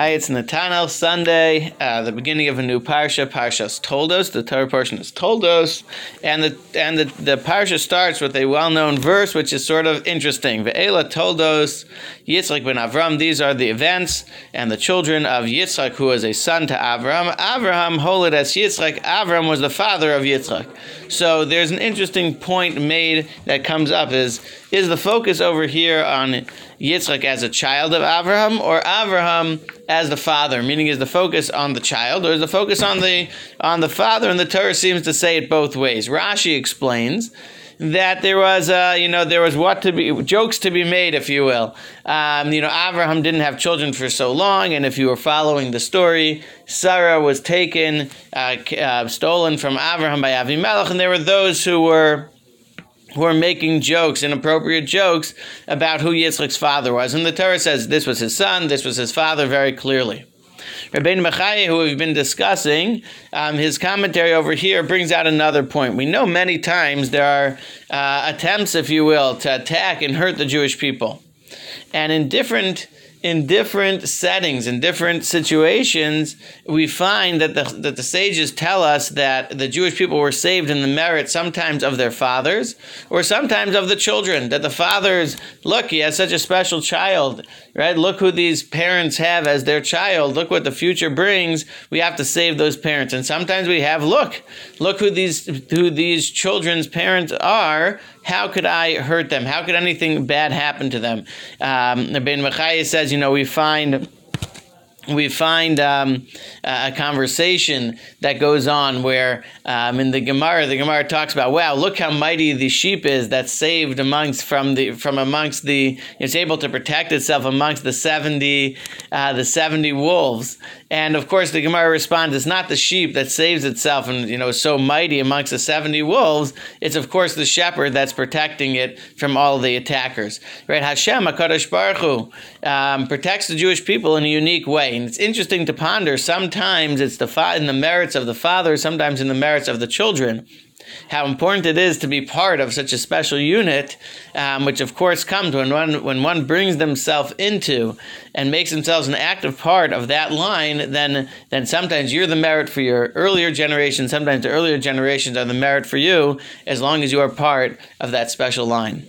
Hi, it's Natanel Sunday, uh, the beginning of a new parsha. Parshas Toldos. The Torah portion is Toldos, and the and the, the parsha starts with a well-known verse, which is sort of interesting. Ve'ela Toldos Yitzchak ben Avram. These are the events and the children of Yitzchak, who was a son to Avram. Avram holed as Yitzchak. Avram was the father of Yitzchak. So there's an interesting point made that comes up: is is the focus over here on Yitzchak as a child of Abraham, or Abraham as the father? Meaning, is the focus on the child, or is the focus on the on the father? And the Torah seems to say it both ways. Rashi explains that there was, uh, you know, there was what to be jokes to be made, if you will. Um, you know, Abraham didn't have children for so long, and if you were following the story, Sarah was taken, uh, uh, stolen from Abraham by Avimelech, and there were those who were who are making jokes, inappropriate jokes about who Yitzchak's father was. And the Torah says this was his son, this was his father very clearly. Rabbeinu Bechaya, who we've been discussing, um, his commentary over here brings out another point. We know many times there are uh, attempts, if you will, to attack and hurt the Jewish people. And in different in different settings, in different situations, we find that the, that the sages tell us that the Jewish people were saved in the merit sometimes of their fathers or sometimes of the children. That the fathers, look, he has such a special child, right? Look who these parents have as their child. Look what the future brings. We have to save those parents. And sometimes we have, look, look who these, who these children's parents are how could I hurt them? How could anything bad happen to them? Um, Ben Bechaya says, you know, we find we find um, a conversation that goes on where um, in the Gemara, the Gemara talks about, wow, look how mighty the sheep is that's saved amongst from the from amongst the it's able to protect itself amongst the seventy uh, the seventy wolves. And of course, the Gemara responds, it's not the sheep that saves itself and you know so mighty amongst the seventy wolves. It's of course the shepherd that's protecting it from all the attackers. Right? Hashem Hakadosh Baruch Hu, um, protects the Jewish people in a unique way. And it's interesting to ponder. Sometimes it's the fa- in the merits of the father, sometimes in the merits of the children. How important it is to be part of such a special unit, um, which of course comes when one when one brings themselves into and makes themselves an active part of that line. Then then sometimes you're the merit for your earlier generation. Sometimes the earlier generations are the merit for you, as long as you are part of that special line.